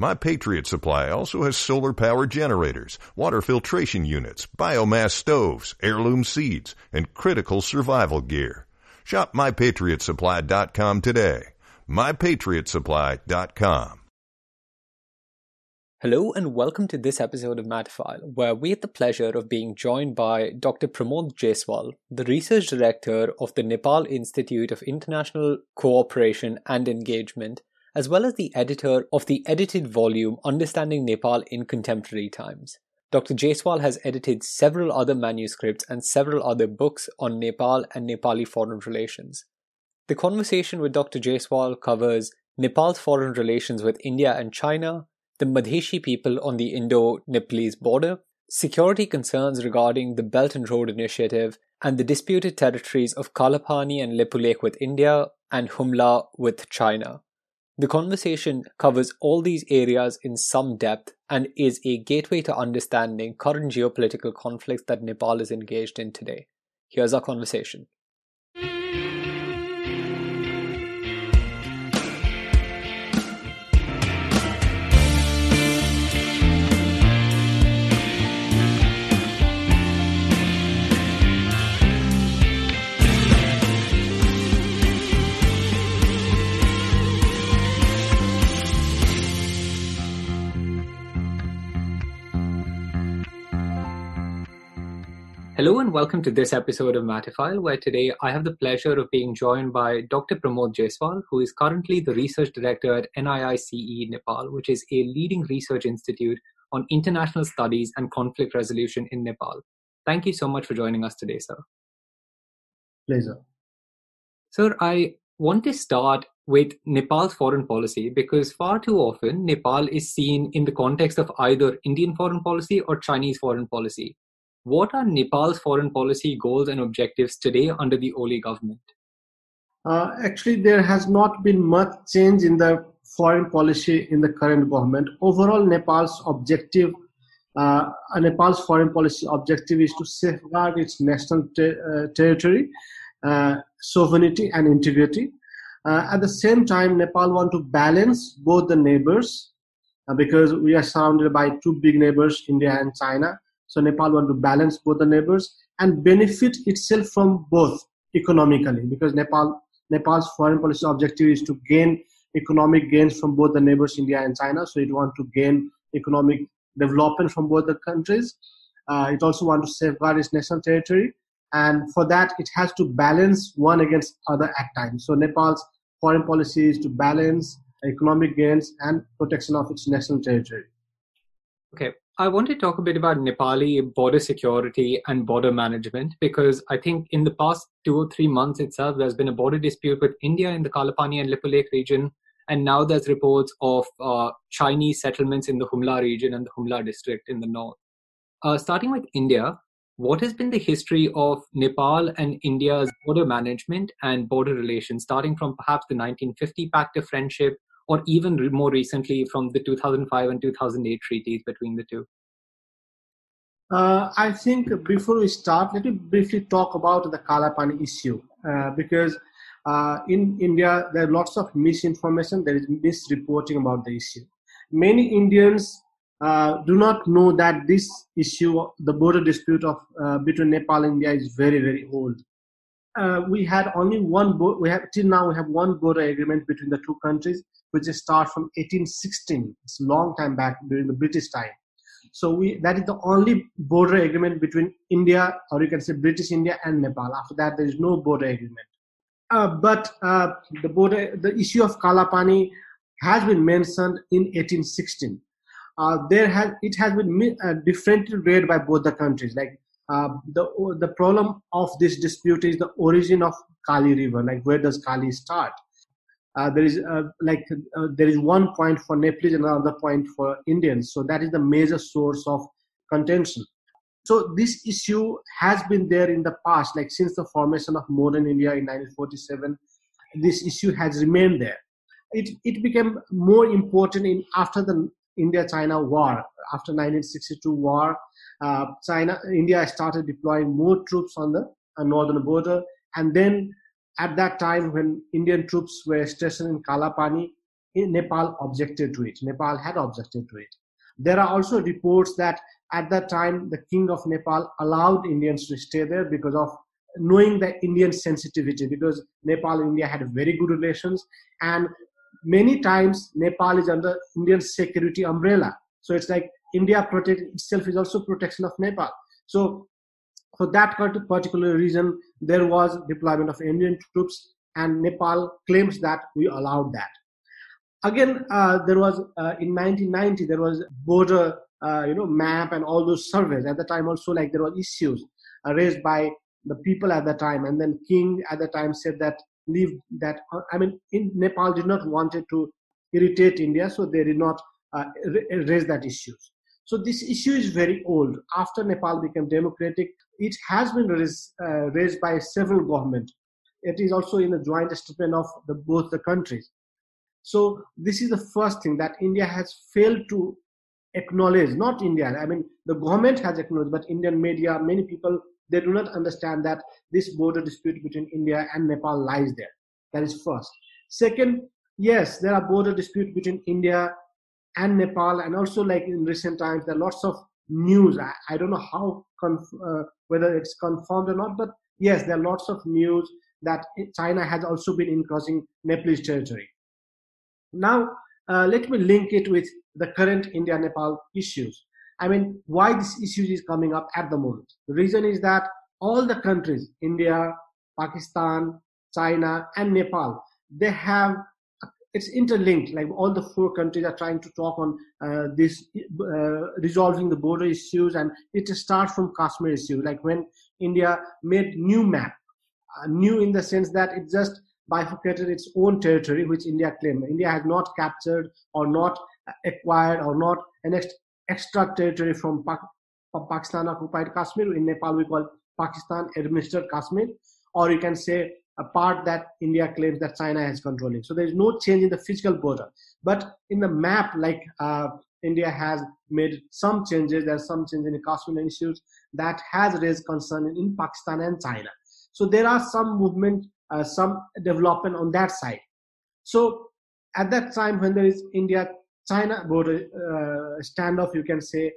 My Patriot Supply also has solar power generators, water filtration units, biomass stoves, heirloom seeds, and critical survival gear. Shop MyPatriotSupply.com today. MyPatriotSupply.com. Hello and welcome to this episode of Matterfile, where we have the pleasure of being joined by Dr. Pramod Jaiswal, the Research Director of the Nepal Institute of International Cooperation and Engagement, as well as the editor of the edited volume Understanding Nepal in Contemporary Times. Dr. Jaiswal has edited several other manuscripts and several other books on Nepal and Nepali foreign relations. The conversation with Dr. Jaiswal covers Nepal's foreign relations with India and China, the Madheshi people on the Indo Nepalese border, security concerns regarding the Belt and Road Initiative, and the disputed territories of Kalapani and Lipulekh with India and Humla with China. The conversation covers all these areas in some depth and is a gateway to understanding current geopolitical conflicts that Nepal is engaged in today. Here's our conversation. Hello and welcome to this episode of Matterfile, where today I have the pleasure of being joined by Dr. Pramod Jaiswal, who is currently the research director at NIICE Nepal, which is a leading research institute on international studies and conflict resolution in Nepal. Thank you so much for joining us today, sir. Pleasure. Sir, I want to start with Nepal's foreign policy because far too often Nepal is seen in the context of either Indian foreign policy or Chinese foreign policy what are Nepal's foreign policy goals and objectives today under the Oli government? Uh, actually, there has not been much change in the foreign policy in the current government. Overall, Nepal's objective, uh, Nepal's foreign policy objective is to safeguard its national ter- uh, territory, uh, sovereignty, and integrity. Uh, at the same time, Nepal want to balance both the neighbors uh, because we are surrounded by two big neighbors, India and China. So Nepal want to balance both the neighbors and benefit itself from both economically because Nepal Nepal's foreign policy objective is to gain economic gains from both the neighbors India and China. So it want to gain economic development from both the countries. Uh, it also want to safeguard its national territory, and for that it has to balance one against other at times. So Nepal's foreign policy is to balance economic gains and protection of its national territory. Okay, I want to talk a bit about Nepali border security and border management because I think in the past two or three months itself, there's been a border dispute with India in the Kalapani and Lipulekh region. And now there's reports of uh, Chinese settlements in the Humla region and the Humla district in the north. Uh, starting with India, what has been the history of Nepal and India's border management and border relations, starting from perhaps the 1950 Pact of Friendship or even more recently from the 2005 and 2008 treaties between the two? Uh, I think before we start, let me briefly talk about the Kalapani issue uh, because uh, in India there are lots of misinformation, there is misreporting about the issue. Many Indians uh, do not know that this issue, the border dispute of uh, between Nepal and India, is very very old. Uh, we had only one we have till now we have one border agreement between the two countries which starts from 1816 it's a long time back during the british time so we that is the only border agreement between india or you can say british india and nepal after that there is no border agreement uh, but uh, the border the issue of kalapani has been mentioned in 1816. Uh, there has it has been uh, differently read by both the countries. Like uh, the the problem of this dispute is the origin of Kali River. Like where does Kali start? Uh, there is uh, like uh, there is one point for Nepalese and another point for Indians. So that is the major source of contention. So this issue has been there in the past, like since the formation of modern India in 1947. This issue has remained there. It it became more important in after the India-China war. After 1962 war, uh, China India started deploying more troops on the uh, northern border, and then at that time when Indian troops were stationed in Kalapani, Nepal objected to it. Nepal had objected to it. There are also reports that at that time the king of Nepal allowed Indians to stay there because of knowing the Indian sensitivity because Nepal and India had very good relations and many times Nepal is under Indian security umbrella. So it's like India protect itself is also protection of Nepal. So for that particular reason, there was deployment of Indian troops, and Nepal claims that we allowed that. Again, uh, there was uh, in 1990 there was border, uh, you know, map and all those surveys. At the time, also like there were issues uh, raised by the people at the time, and then King at the time said that leave that. I mean, in Nepal did not wanted to irritate India, so they did not uh, raise that issue. So this issue is very old. After Nepal became democratic, it has been raised, uh, raised by several governments. It is also in a joint statement of the, both the countries. So this is the first thing that India has failed to acknowledge. Not India. I mean, the government has acknowledged, but Indian media, many people, they do not understand that this border dispute between India and Nepal lies there. That is first. Second, yes, there are border disputes between India and Nepal, and also like in recent times, there are lots of news. I, I don't know how uh, whether it's confirmed or not, but yes, there are lots of news that China has also been encroaching Nepalese territory. Now, uh, let me link it with the current India-Nepal issues. I mean, why this issue is coming up at the moment? The reason is that all the countries, India, Pakistan, China, and Nepal, they have it's interlinked. Like all the four countries are trying to talk on uh, this uh, resolving the border issues, and it starts from Kashmir issue. Like when India made new map, uh, new in the sense that it just bifurcated its own territory, which India claimed. India has not captured or not acquired or not annexed extra territory from Pakistan occupied Kashmir. In Nepal, we call Pakistan administered Kashmir, or you can say a part that India claims that China is controlling. So there is no change in the physical border. But in the map, like uh, India has made some changes, there's some change in the Kashmir issues that has raised concern in Pakistan and China. So there are some movement, uh, some development on that side. So at that time when there is India China border uh, standoff, you can say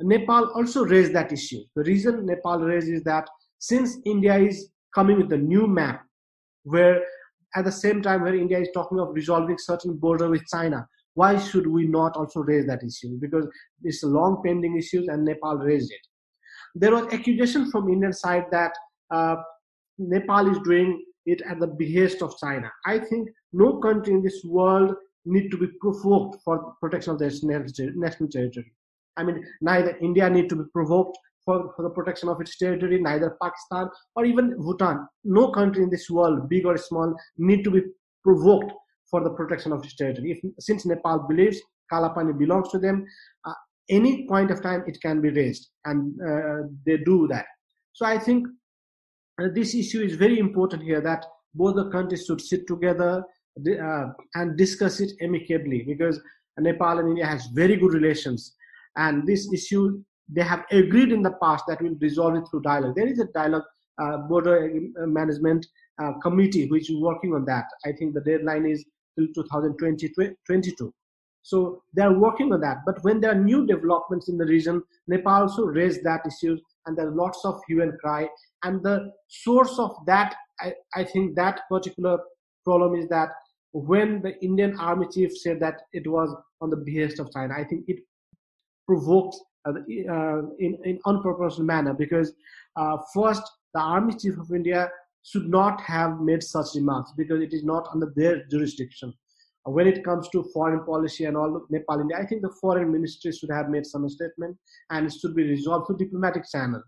Nepal also raised that issue. The reason Nepal raised is that since India is coming with a new map where at the same time where India is talking of resolving certain border with China, why should we not also raise that issue? Because it's a long pending issue and Nepal raised it. There was accusation from Indian side that uh, Nepal is doing it at the behest of China. I think no country in this world need to be provoked for protection of their national territory. I mean, neither India need to be provoked for, for the protection of its territory, neither Pakistan or even Bhutan. No country in this world, big or small, need to be provoked for the protection of its territory. If, since Nepal believes Kalapani belongs to them, uh, any point of time it can be raised, and uh, they do that. So I think uh, this issue is very important here that both the countries should sit together uh, and discuss it amicably because Nepal and India has very good relations, and this issue they have agreed in the past that we'll resolve it through dialogue. There is a dialogue uh, border management uh, committee which is working on that. I think the deadline is till 2022. So they are working on that. But when there are new developments in the region, Nepal also raised that issue, and there are lots of hue and cry. And the source of that, I, I think that particular problem is that when the Indian army chief said that it was on the behest of China, I think it provoked uh, uh, in in unproportional manner because uh, first the army chief of India should not have made such remarks because it is not under their jurisdiction. when it comes to foreign policy and all Nepal, India, I think the foreign ministry should have made some statement and it should be resolved through diplomatic channel.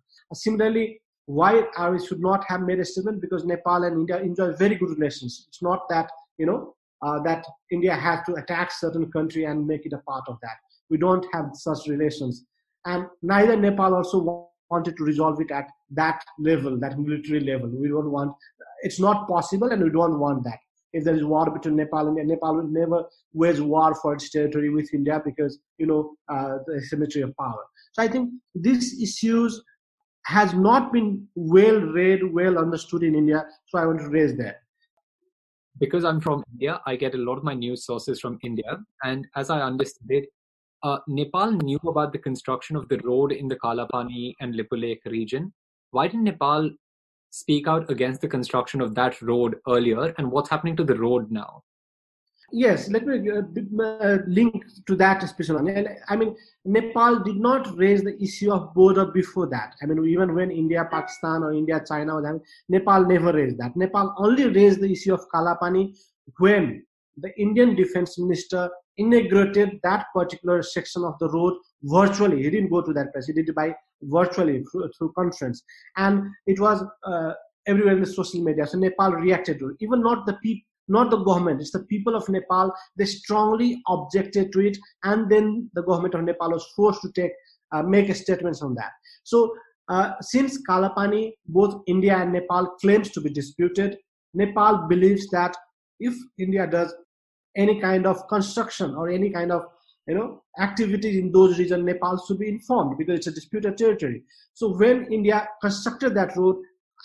Similarly, why we should not have made a statement because Nepal and India enjoy very good relations. It's not that you know uh, that India has to attack certain country and make it a part of that. We don't have such relations, and neither Nepal also wanted to resolve it at that level, that military level. We don't want. It's not possible, and we don't want that. If there is war between Nepal and India, Nepal will never wage war for its territory with India because you know uh, the symmetry of power. So I think these issues has not been well read, well understood in India. So I want to raise that. Because I'm from India, I get a lot of my news sources from India. And as I understand it, uh, Nepal knew about the construction of the road in the Kalapani and Lipulekh region. Why didn't Nepal speak out against the construction of that road earlier? And what's happening to the road now? Yes, let me uh, uh, link to that especially. And I mean, Nepal did not raise the issue of border before that. I mean, even when India, Pakistan, or India, China was having, Nepal never raised that. Nepal only raised the issue of Kalapani when the Indian Defense Minister inaugurated that particular section of the road virtually. He didn't go to that place. He did it by virtually through, through conference, and it was uh, everywhere in the social media. So Nepal reacted to it. Even not the people not the government it's the people of nepal. They strongly objected to it and then the government of nepal was forced to take uh, make statements on that. So uh, since kalapani both india and nepal claims to be disputed nepal believes that if india does any kind of construction or any kind of you know activities in those regions nepal should be informed because it's a disputed territory. So when india constructed that road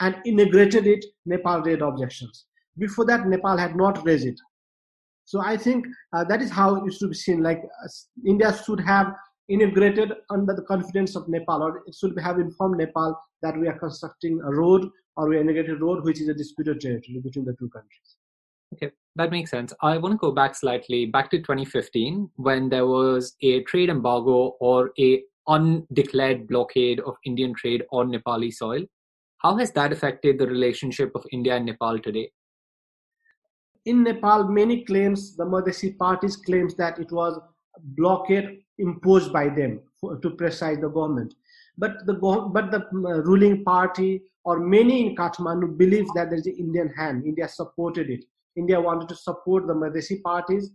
and integrated it nepal raised objections before that, Nepal had not raised it. So I think uh, that is how it should be seen. Like uh, India should have integrated under the confidence of Nepal, or it should have informed Nepal that we are constructing a road or we are integrated road, which is a disputed territory between the two countries. Okay, that makes sense. I want to go back slightly, back to 2015, when there was a trade embargo or a undeclared blockade of Indian trade on Nepali soil. How has that affected the relationship of India and Nepal today? In Nepal, many claims, the Madhesi parties claims that it was blockade imposed by them for, to precise the government. But the but the uh, ruling party or many in Kathmandu believe that there is an Indian hand. India supported it. India wanted to support the Madhesi parties,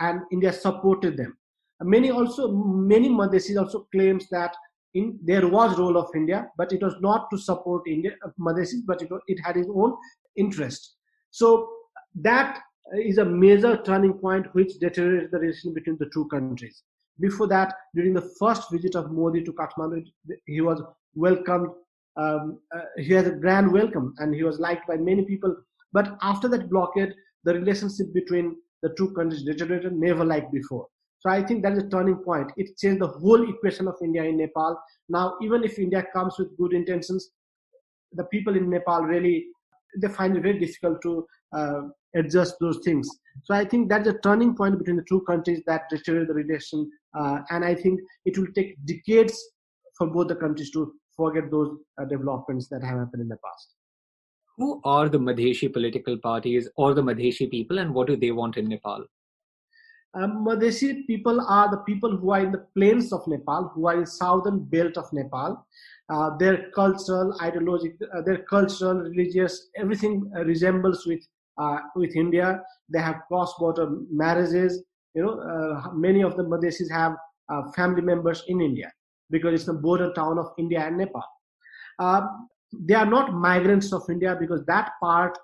and India supported them. Many also many Madhesis also claims that in there was role of India, but it was not to support India uh, Madhesis, but it, it had its own interest. So that is a major turning point which deteriorated the relation between the two countries. Before that, during the first visit of Modi to Kathmandu, he was welcomed. Um, uh, he has a grand welcome and he was liked by many people. But after that blockade, the relationship between the two countries deteriorated never like before. So I think that is a turning point. It changed the whole equation of India in Nepal. Now, even if India comes with good intentions, the people in Nepal really they find it very difficult to uh, adjust those things. So I think that's a turning point between the two countries that restore the relation, uh, and I think it will take decades for both the countries to forget those uh, developments that have happened in the past. Who are the Madheshi political parties or the Madheshi people, and what do they want in Nepal? Um, Madheshi people are the people who are in the plains of Nepal, who are in southern belt of Nepal. Uh, their cultural, ideological, uh, their cultural, religious, everything resembles with uh, with India. They have cross-border marriages. You know, uh, many of the Madhesis have uh, family members in India because it's the border town of India and Nepal. they are not migrants of India because that part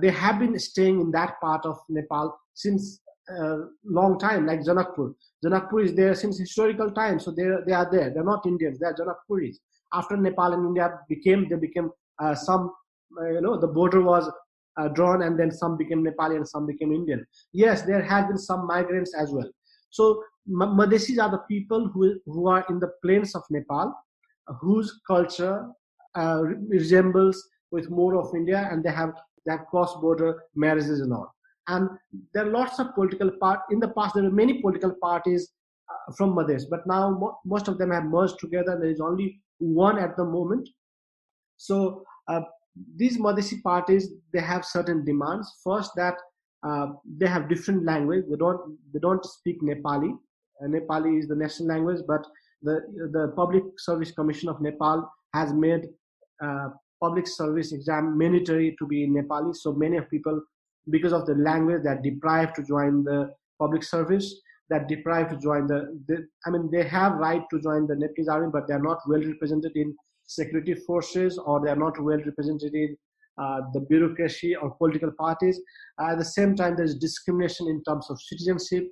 they have been staying in that part of Nepal since a long time, like Janakpur. Janakpur is there since historical times, so they they are there. They're not Indians; they are Janakpuris. After Nepal and India became, they became uh, some. Uh, you know, the border was uh, drawn and then some became Nepali and some became Indian. Yes, there have been some migrants as well. So Madhesis are the people who, who are in the plains of Nepal, whose culture uh, resembles with more of India and they have that cross-border marriages and all. And there are lots of political part. In the past, there were many political parties uh, from Madhesh, but now mo- most of them have merged together. There is only one at the moment. So uh, these Madhesi parties they have certain demands. First, that uh, they have different language. They don't they don't speak Nepali. Uh, Nepali is the national language, but the the Public Service Commission of Nepal has made uh, public service exam mandatory to be in Nepali. So many of people, because of the language, they are deprived to join the public service. That deprived to join the, the, I mean, they have right to join the Nepalese army, but they are not well represented in security forces or they are not well represented in uh, the bureaucracy or political parties. At the same time, there's discrimination in terms of citizenship,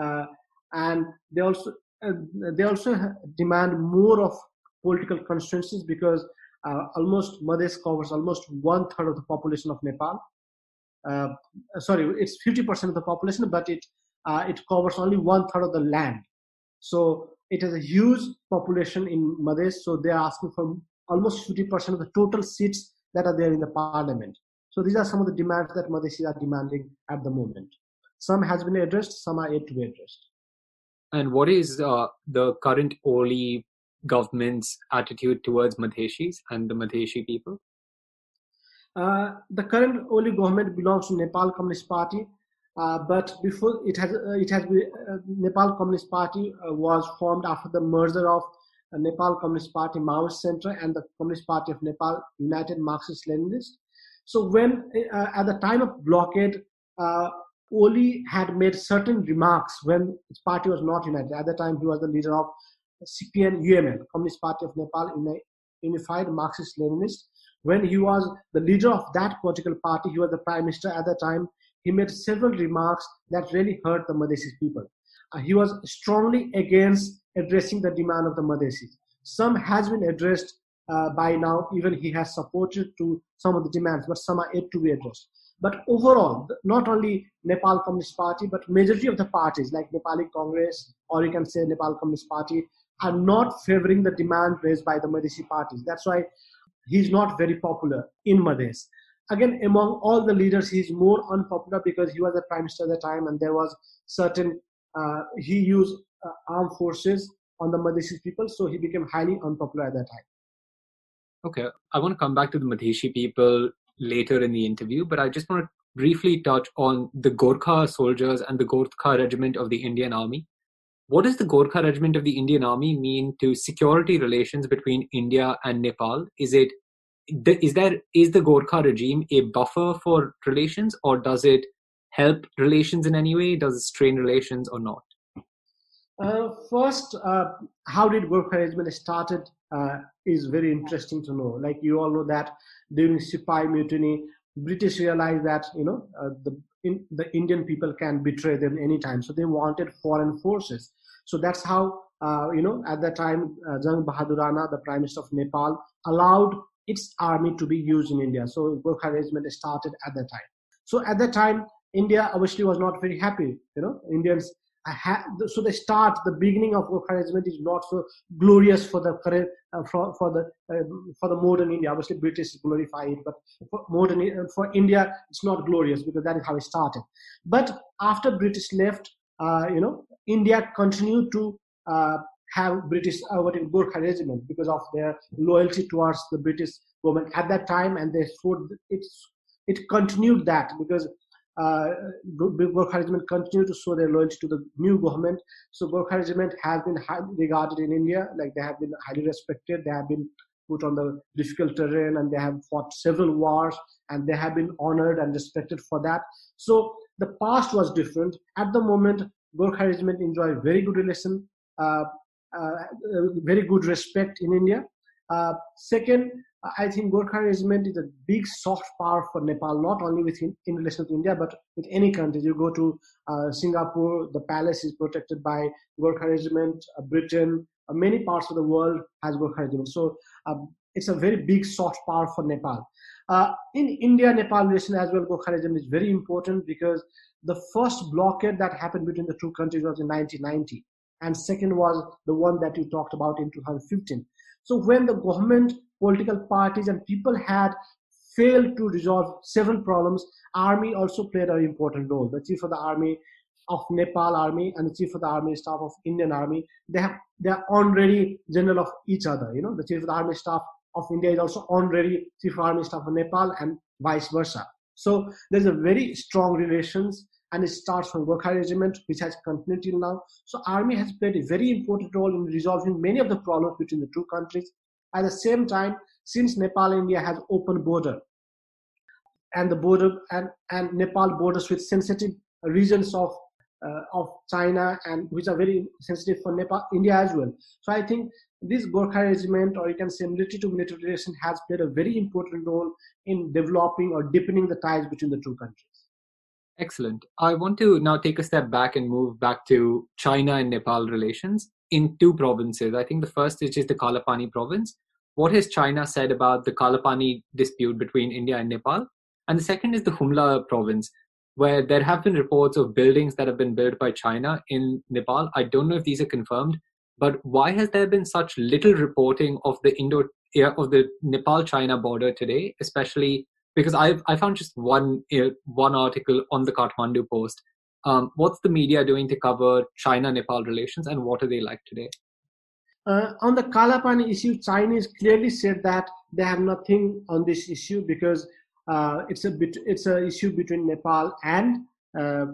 uh, and they also uh, they also demand more of political constituencies because uh, almost Madhes covers almost one third of the population of Nepal. Uh, sorry, it's 50% of the population, but it uh, it covers only one third of the land. So it has a huge population in Madhes. So they are asking for almost 50% of the total seats that are there in the parliament. So these are some of the demands that Madhesis are demanding at the moment. Some has been addressed, some are yet to be addressed. And what is uh, the current Oli government's attitude towards Madheshis and the Madheshi people? Uh, the current Oli government belongs to Nepal Communist Party, uh, but before it has uh, it has been, uh, Nepal Communist Party uh, was formed after the merger of Nepal Communist Party Maoist Center and the Communist Party of Nepal United Marxist Leninist. So when at the time of blockade, Oli had made certain remarks when his party was not united. At the time, he was the leader of CPN UML, Communist Party of Nepal, Unified Marxist Leninist. When he was the leader of that political party, he was the prime minister at the time. He made several remarks that really hurt the Madhesis people. Uh, he was strongly against addressing the demand of the Madhesis. Some has been addressed uh, by now, even he has supported to some of the demands, but some are yet to be addressed. But overall, not only Nepal Communist Party, but majority of the parties like Nepali Congress, or you can say Nepal Communist Party, are not favoring the demand raised by the Madhesi parties. That's why he's not very popular in Madhes. Again, among all the leaders, he's more unpopular because he was the prime minister at the time, and there was certain uh, he used uh, armed forces on the Madhesi people, so he became highly unpopular at that time. Okay, I want to come back to the Madheshi people later in the interview, but I just want to briefly touch on the Gorkha soldiers and the Gorkha regiment of the Indian Army. What does the Gorkha Regiment of the Indian Army mean to security relations between India and Nepal? Is it is there is the Gorkha regime a buffer for relations, or does it help relations in any way? Does it strain relations or not? Uh, first, uh, how did Gorkha regiment started uh, is very interesting to know. Like you all know that during Sipai mutiny, British realized that you know uh, the in, the Indian people can betray them anytime, so they wanted foreign forces. So that's how, uh, you know, at that time, uh, Jang Bahadur Rana, the Prime Minister of Nepal, allowed its army to be used in India. So Gorkha Regiment started at that time. So at that time, India obviously was not very happy. You know, Indians had, so the start, the beginning of Gorkha Regiment is not so glorious for the current, uh, for, for the uh, for the modern India. Obviously, British glorify it, but for modern uh, for India, it's not glorious because that is how it started. But after British left, uh, you know, India continued to uh, have British uh, what in Gorkha regiment because of their loyalty towards the British government at that time, and they fought. It's it continued that because uh, regiment continued to show their loyalty to the new government. So Gorkha regiment has been highly regarded in India, like they have been highly respected. They have been put on the difficult terrain, and they have fought several wars, and they have been honored and respected for that. So the past was different. At the moment, Gorkha regiment enjoy very good relation, uh, very good respect in India. Uh, second, I think Gorkha regiment is a big soft power for Nepal, not only within in relation to India, but with any country. You go to uh, Singapore, the palace is protected by Gorkha regiment. Uh, Britain, uh, many parts of the world has Gorkha regiment. So um, it's a very big soft power for Nepal. Uh, in India Nepal relation as well, Gorkha regiment is very important because the first blockade that happened between the two countries was in 1990, and second was the one that you talked about in 2015. So when the government, political parties, and people had failed to resolve several problems, army also played an important role. The chief of the army of Nepal army and the chief of the army staff of Indian army, they have they are honorary general of each other. You know, the chief of the army staff of India is also honorary chief of army staff of Nepal and vice versa. So there's a very strong relations and it starts from Gorkha Regiment, which has continued till now. So army has played a very important role in resolving many of the problems between the two countries. At the same time, since Nepal India has open border, and the border and, and Nepal borders with sensitive regions of uh, of China and which are very sensitive for Nepal, India as well. So I think this Gorkha regiment, or you can say military to military relation, has played a very important role in developing or deepening the ties between the two countries. Excellent. I want to now take a step back and move back to China and Nepal relations in two provinces. I think the first is just the Kalapani province. What has China said about the Kalapani dispute between India and Nepal? And the second is the Humla province, where there have been reports of buildings that have been built by China in Nepal. I don't know if these are confirmed, but why has there been such little reporting of the Indo of the Nepal China border today, especially because I I found just one one article on the Kathmandu Post. Um, what's the media doing to cover China Nepal relations, and what are they like today? Uh, on the Kalapani issue, Chinese clearly said that they have nothing on this issue because uh, it's a bit it's an issue between Nepal and uh,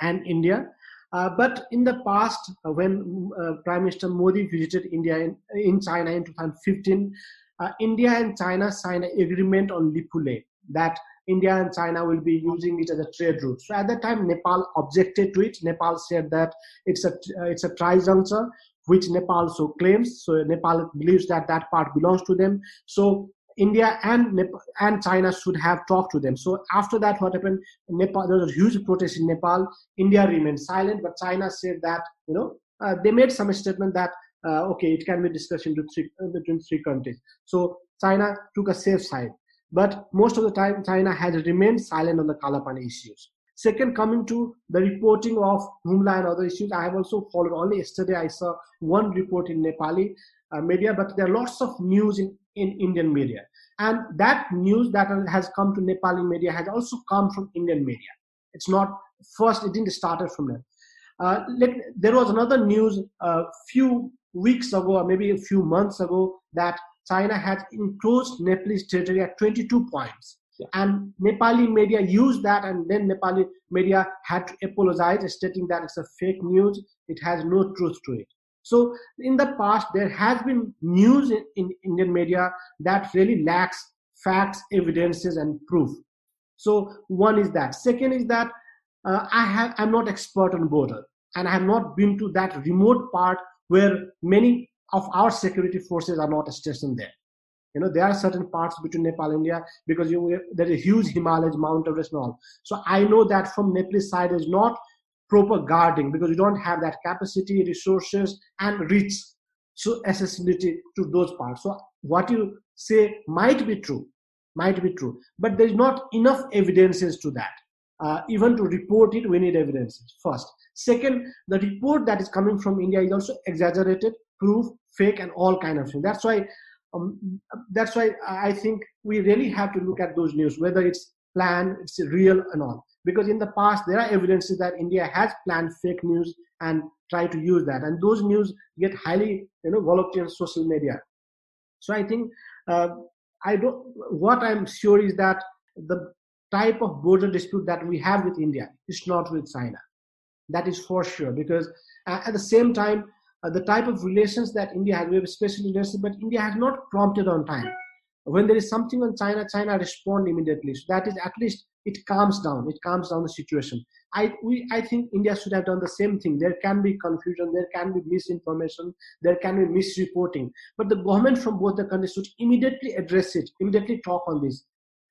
and India. Uh, but in the past, uh, when uh, Prime Minister Modi visited India in, in China in 2015, uh, India and China signed an agreement on Lipulekh that India and China will be using it as a trade route. So at that time, Nepal objected to it. Nepal said that it's a it's a trijuncture, which Nepal so claims. So Nepal believes that that part belongs to them. So India and Nepal and China should have talked to them. So after that, what happened? Nepal there was a huge protest in Nepal. India remained silent, but China said that you know uh, they made some statement that uh, okay, it can be discussed into three, uh, between three countries. So China took a safe side, but most of the time China has remained silent on the Kalapani issues. Second, coming to the reporting of Humla and other issues, I have also followed. Only yesterday, I saw one report in Nepali uh, media, but there are lots of news in in Indian media. And that news that has come to Nepali media has also come from Indian media. It's not first, it didn't start from there. Uh, like, there was another news a uh, few weeks ago, or maybe a few months ago, that China had encroached Nepalese territory at 22 points. Yeah. And Nepali media used that, and then Nepali media had to apologize, stating that it's a fake news, it has no truth to it. So in the past, there has been news in, in Indian media that really lacks facts, evidences, and proof. So one is that. Second is that uh, I have I'm not expert on border, and I have not been to that remote part where many of our security forces are not stationed there. You know, there are certain parts between Nepal and India because you, there is a huge Himalayas, Mount Everest, and all. So I know that from Nepalese side is not proper guarding because you don't have that capacity, resources, and reach so accessibility to those parts. So what you say might be true, might be true, but there is not enough evidences to that. Uh, even to report it, we need evidences first. Second, the report that is coming from India is also exaggerated, proof, fake, and all kind of things. That's why. Um, that's why I think we really have to look at those news, whether it's planned, it's real, and all because in the past there are evidences that India has planned fake news and try to use that, and those news get highly you know volatile on social media. So I think uh, I don't. What I'm sure is that the type of border dispute that we have with India is not with China. That is for sure because uh, at the same time. Uh, the type of relations that India has, we have special relations, but India has not prompted on time when there is something on China, China respond immediately. So that is at least it calms down. It calms down the situation. I we I think India should have done the same thing. There can be confusion, there can be misinformation, there can be misreporting. But the government from both the countries should immediately address it, immediately talk on this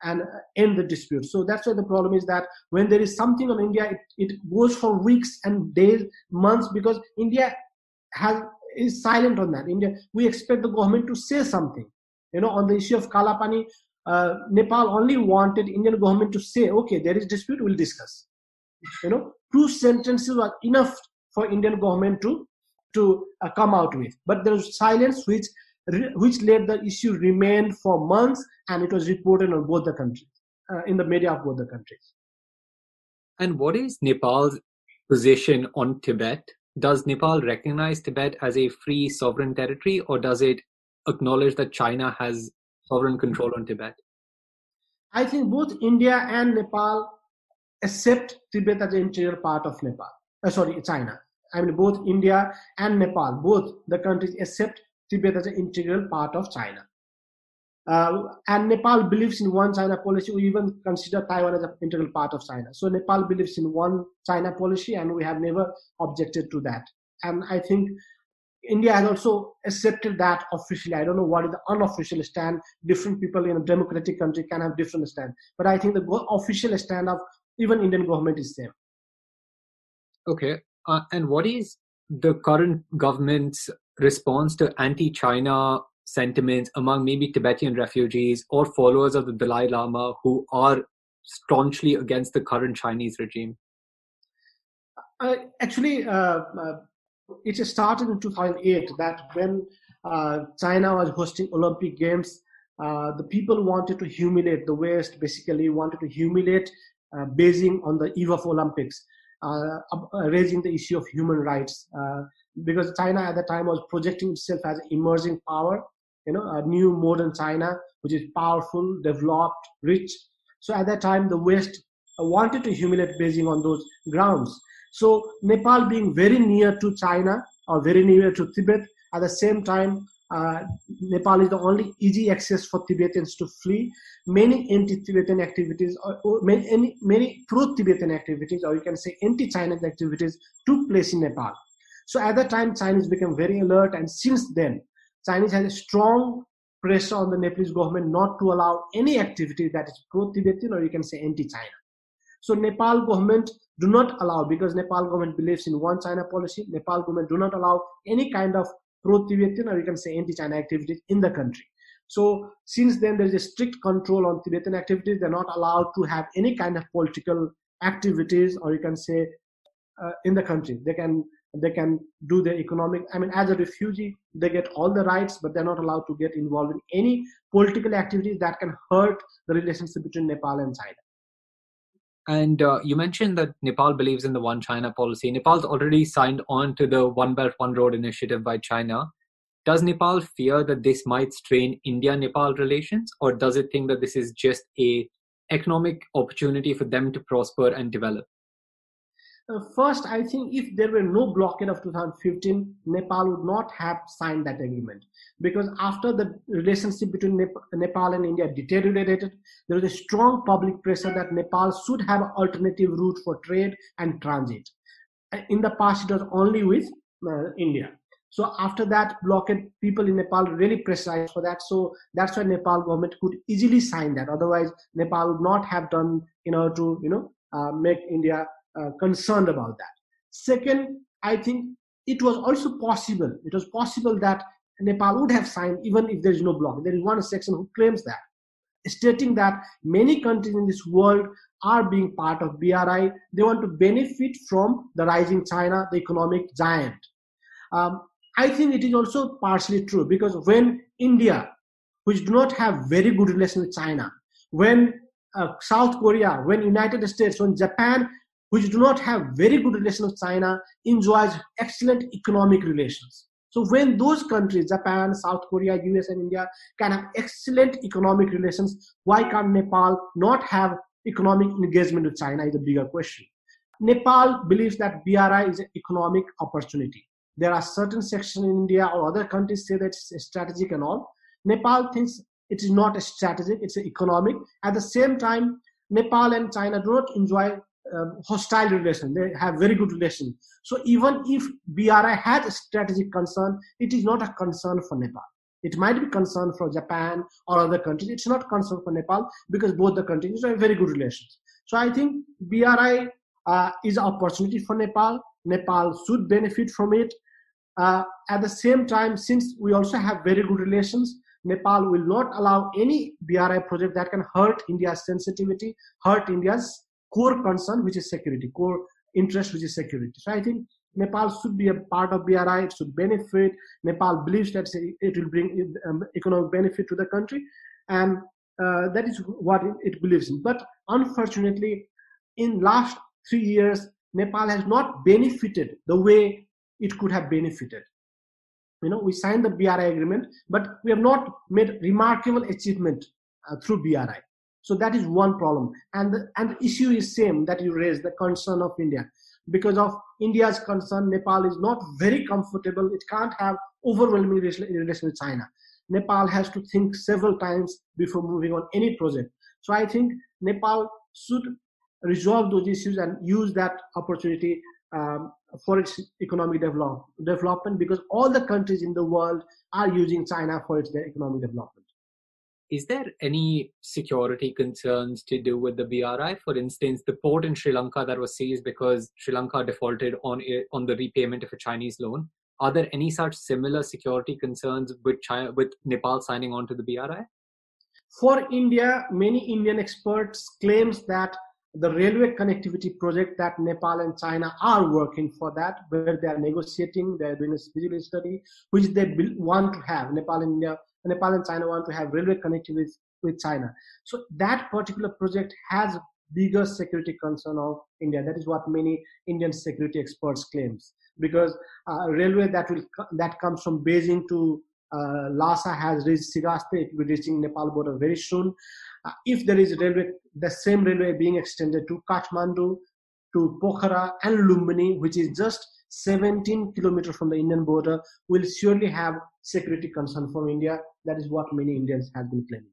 and end the dispute. So that's why the problem is that when there is something on India, it, it goes for weeks and days, months, because India has is silent on that. India, we expect the government to say something you know, on the issue of Kalapani, uh, Nepal only wanted Indian government to say, okay, there is dispute, we'll discuss. You know, two sentences were enough for Indian government to to uh, come out with. But there was silence, which which let the issue remain for months, and it was reported on both the countries, uh, in the media of both the countries. And what is Nepal's position on Tibet? Does Nepal recognize Tibet as a free sovereign territory, or does it acknowledge that China has sovereign control on Tibet? I think both India and Nepal accept Tibet as an integral part of Nepal. Uh, sorry, China. I mean, both India and Nepal, both the countries accept Tibet as an integral part of China. Uh, and Nepal believes in one China policy. We even consider Taiwan as an integral part of China. So Nepal believes in one China policy, and we have never objected to that. And I think India has also accepted that officially. I don't know what is the unofficial stand. Different people in a democratic country can have different stand, but I think the official stand of even Indian government is same. Okay, uh, and what is the current government's response to anti-China sentiments among maybe Tibetan refugees or followers of the Dalai Lama who are staunchly against the current Chinese regime? Uh, actually, uh, uh it started in 2008 that when uh, China was hosting Olympic Games, uh, the people wanted to humiliate the West, basically wanted to humiliate Beijing on the eve of Olympics. Uh, uh, raising the issue of human rights uh, because China at the time was projecting itself as an emerging power, you know, a new modern China which is powerful, developed, rich. So at that time, the West wanted to humiliate Beijing on those grounds. So Nepal being very near to China or very near to Tibet, at the same time, uh, Nepal is the only easy access for Tibetans to flee. Many anti-Tibetan activities, or, or many, many pro-Tibetan activities, or you can say anti-China activities, took place in Nepal. So at that time, Chinese became very alert, and since then, Chinese has a strong pressure on the Nepalese government not to allow any activity that is pro-Tibetan, or you can say anti-China. So Nepal government do not allow because Nepal government believes in one China policy. Nepal government do not allow any kind of pro-Tibetan or you can say anti-China activities in the country. So since then there is a strict control on Tibetan activities. They're not allowed to have any kind of political activities or you can say uh, in the country. They can they can do their economic. I mean, as a refugee, they get all the rights, but they're not allowed to get involved in any political activities that can hurt the relationship between Nepal and China. And uh, you mentioned that Nepal believes in the One China policy. Nepal's already signed on to the One Belt, One Road initiative by China. Does Nepal fear that this might strain India-Nepal relations, or does it think that this is just a economic opportunity for them to prosper and develop? Uh, first, I think if there were no blockade of 2015, Nepal would not have signed that agreement. Because after the relationship between Nep- Nepal and India deteriorated, there was a strong public pressure that Nepal should have an alternative route for trade and transit. Uh, in the past, it was only with uh, India. So after that blockade, people in Nepal really pressurized for that. So that's why Nepal government could easily sign that. Otherwise, Nepal would not have done, you know, to you know uh, make India uh, concerned about that. Second, I think it was also possible, it was possible that Nepal would have signed even if there is no block. There is one section who claims that, stating that many countries in this world are being part of BRI. They want to benefit from the rising China, the economic giant. Um, I think it is also partially true because when India, which do not have very good relations with China, when uh, South Korea, when United States, when Japan which do not have very good relations with China, enjoys excellent economic relations. So when those countries, Japan, South Korea, US, and India, can have excellent economic relations, why can't Nepal not have economic engagement with China is a bigger question. Nepal believes that BRI is an economic opportunity. There are certain sections in India or other countries say that it's strategic and all. Nepal thinks it is not a strategic, it's economic. At the same time, Nepal and China do not enjoy um, hostile relation. They have very good relation. So even if BRI had a strategic concern, it is not a concern for Nepal. It might be concern for Japan or other countries. It's not concern for Nepal because both the countries have very good relations. So I think BRI uh, is an opportunity for Nepal. Nepal should benefit from it. Uh, at the same time, since we also have very good relations, Nepal will not allow any BRI project that can hurt India's sensitivity, hurt India's core concern, which is security, core interest, which is security. So I think Nepal should be a part of BRI. It should benefit. Nepal believes that it will bring um, economic benefit to the country, and uh, that is what it, believes in. But unfortunately, in last three years, Nepal has not benefited the way it could have benefited. You know, we signed the BRI agreement, but we have not made remarkable achievement uh, through BRI. So that is one problem. And the, and the issue is same that you raised, the concern of India. Because of India's concern, Nepal is not very comfortable. It can't have overwhelming relation with China. Nepal has to think several times before moving on any project. So I think Nepal should resolve those issues and use that opportunity um, for its economic develop, development because all the countries in the world are using China for its economic development. Is there any security concerns to do with the BRI? For instance, the port in Sri Lanka that was seized because Sri Lanka defaulted on on the repayment of a Chinese loan. Are there any such similar security concerns with China, with Nepal signing on to the BRI? For India, many Indian experts claims that the railway connectivity project that Nepal and China are working for that, where they are negotiating, they are doing a feasibility study, which they want to have. Nepal and India, Nepal and China want to have railway connectivity with, with China. So that particular project has bigger security concern of India. That is what many Indian security experts claims because uh, railway that will that comes from Beijing to uh, Lhasa has reached Shigatse. It will be reaching Nepal border very soon. Uh, if there is railway, the same railway being extended to Kathmandu, to Pokhara and Lumbini, which is just 17 kilometers from the Indian border, will surely have security concern from India. That is what many Indians have been claiming.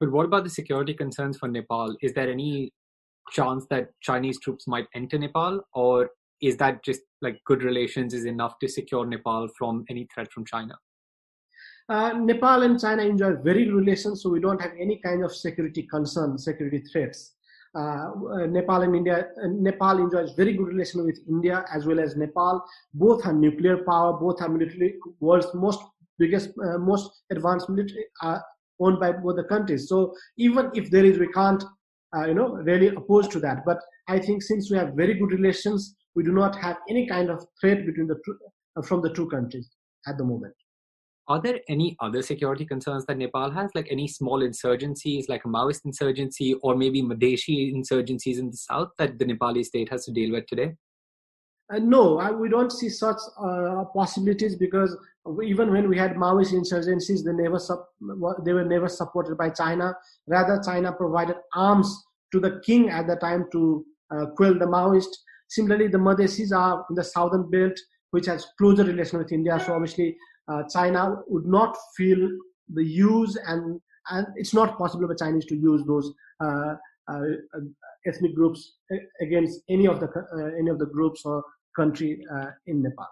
But what about the security concerns for Nepal? Is there any chance that Chinese troops might enter Nepal, or is that just like good relations is enough to secure Nepal from any threat from China? Uh, Nepal and China enjoy very good relations, so we don't have any kind of security concern, security threats. Uh, uh Nepal and India, uh, Nepal enjoys very good relation with India as well as Nepal. Both have nuclear power, both have military, world's most biggest, uh, most advanced military, owned by both the countries. So even if there is, we can't, you know, really oppose to that. But I think since we have very good relations, we do not have any kind of threat between the two, from the two countries at the moment. Are there any other security concerns that Nepal has, like any small insurgencies, like a Maoist insurgency, or maybe Madhesi insurgencies in the south that the Nepali state has to deal with today? Uh, no, I, we don't see such uh, possibilities because even when we had Maoist insurgencies, they never they were never supported by China. Rather, China provided arms to the king at the time to uh, quell the Maoist. Similarly, the Madhesis are in the southern belt, which has closer relation with India. So obviously, uh, China would not feel the use and and it's not possible for Chinese to use those uh, uh, ethnic groups against any of the uh, any of the groups or country uh, in Nepal.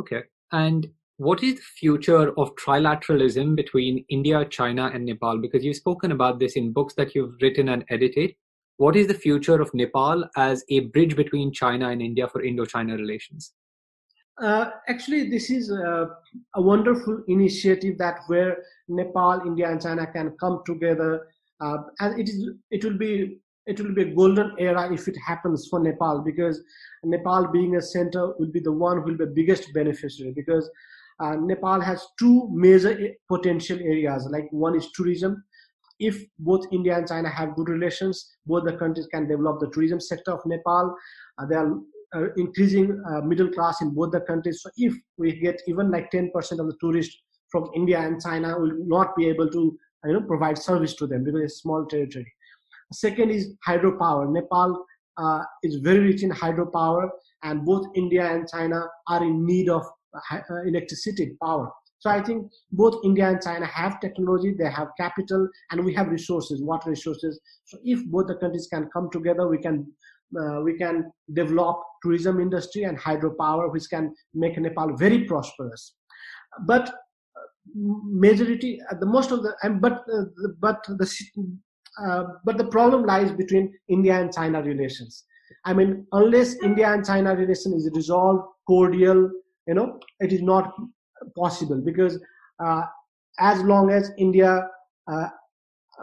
Okay, and what is the future of trilateralism between India, China, and Nepal? Because you've spoken about this in books that you've written and edited. What is the future of Nepal as a bridge between China and India for Indo China relations? Uh, actually, this is a, a, wonderful initiative that where Nepal, India, and China can come together, uh, and it is it will be it will be a golden era if it happens for Nepal because Nepal being a center will be the one who will be the biggest beneficiary because uh, Nepal has two major potential areas. Like one is tourism, if both India and China have good relations, both the countries can develop the tourism sector of Nepal. Uh, there are uh, increasing uh, middle class in both the countries. So if we get even like 10% of the tourists from India and China, will not be able to you know provide service to them because it's small territory. Second is hydropower. Nepal uh, is very rich in hydropower, and both India and China are in need of uh, electricity power. So I think both India and China have technology, they have capital, and we have resources, water resources. So if both the countries can come together, we can uh, we can develop tourism industry and hydropower, which can make Nepal very prosperous. But uh, majority, uh, the most of the, but uh, but the uh, but the problem lies between India and China relations. I mean, unless India and China relation is resolved, cordial, you know, it is not possible because uh, as long as India uh,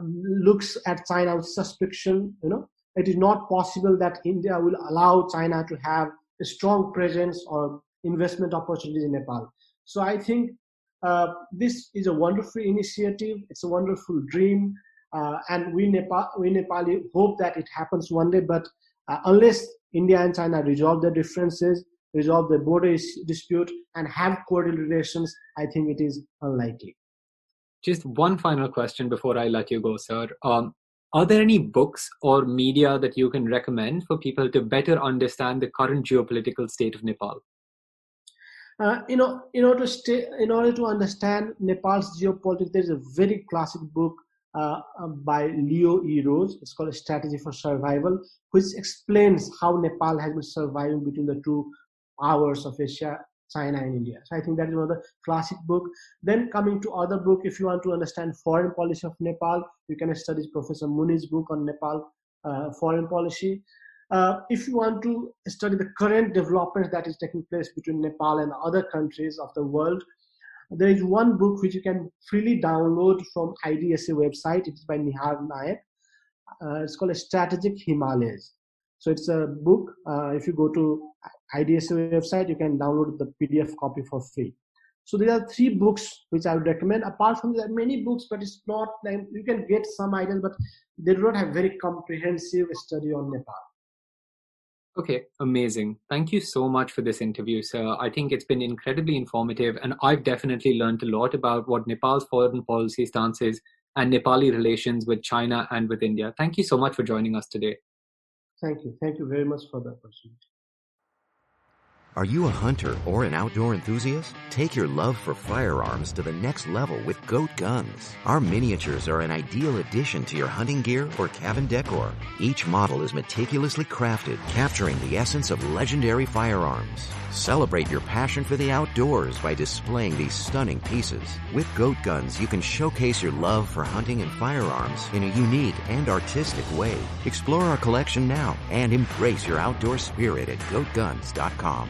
looks at China with suspicion, you know, it is not possible that India will allow China to have a strong presence or investment opportunities in Nepal. So I think uh, this is a wonderful initiative. It's a wonderful dream, uh, and we Nepal we Nepali hope that it happens one day. But uh, unless India and China resolve their differences, resolve the border dispute, and have cordial relations, I think it is unlikely. Just one final question before I let you go, sir. Um, Are there any books or media that you can recommend for people to better understand the current geopolitical state of Nepal? Uh, you know, in order to stay, in order to understand Nepal's geopolitics, there is a very classic book uh, uh, by Leo E. Rose. It's called A Strategy for Survival, which explains how Nepal has been surviving between the two powers of Asia, China and India. So I think that is one of the classic book. Then coming to other book, if you want to understand foreign policy of Nepal, you can study Professor Muni's book on Nepal uh, foreign policy. Uh, if you want to study the current developments that is taking place between Nepal and other countries of the world, there is one book which you can freely download from IDSA website. It's by Nihar Nayak. Uh, it's called a Strategic Himalayas. So it's a book. Uh, if you go to IDSA website, you can download the PDF copy for free. So there are three books which I would recommend. Apart from that, many books, but it's not like you can get some ideas, but they do not have very comprehensive study on Nepal. Okay, amazing. Thank you so much for this interview, sir. I think it's been incredibly informative, and I've definitely learned a lot about what Nepal's foreign policy stance is and Nepali relations with China and with India. Thank you so much for joining us today. Thank you. Thank you very much for the opportunity. Are you a hunter or an outdoor enthusiast? Take your love for firearms to the next level with Goat Guns. Our miniatures are an ideal addition to your hunting gear or cabin decor. Each model is meticulously crafted, capturing the essence of legendary firearms. Celebrate your passion for the outdoors by displaying these stunning pieces. With Goat Guns, you can showcase your love for hunting and firearms in a unique and artistic way. Explore our collection now and embrace your outdoor spirit at goatguns.com.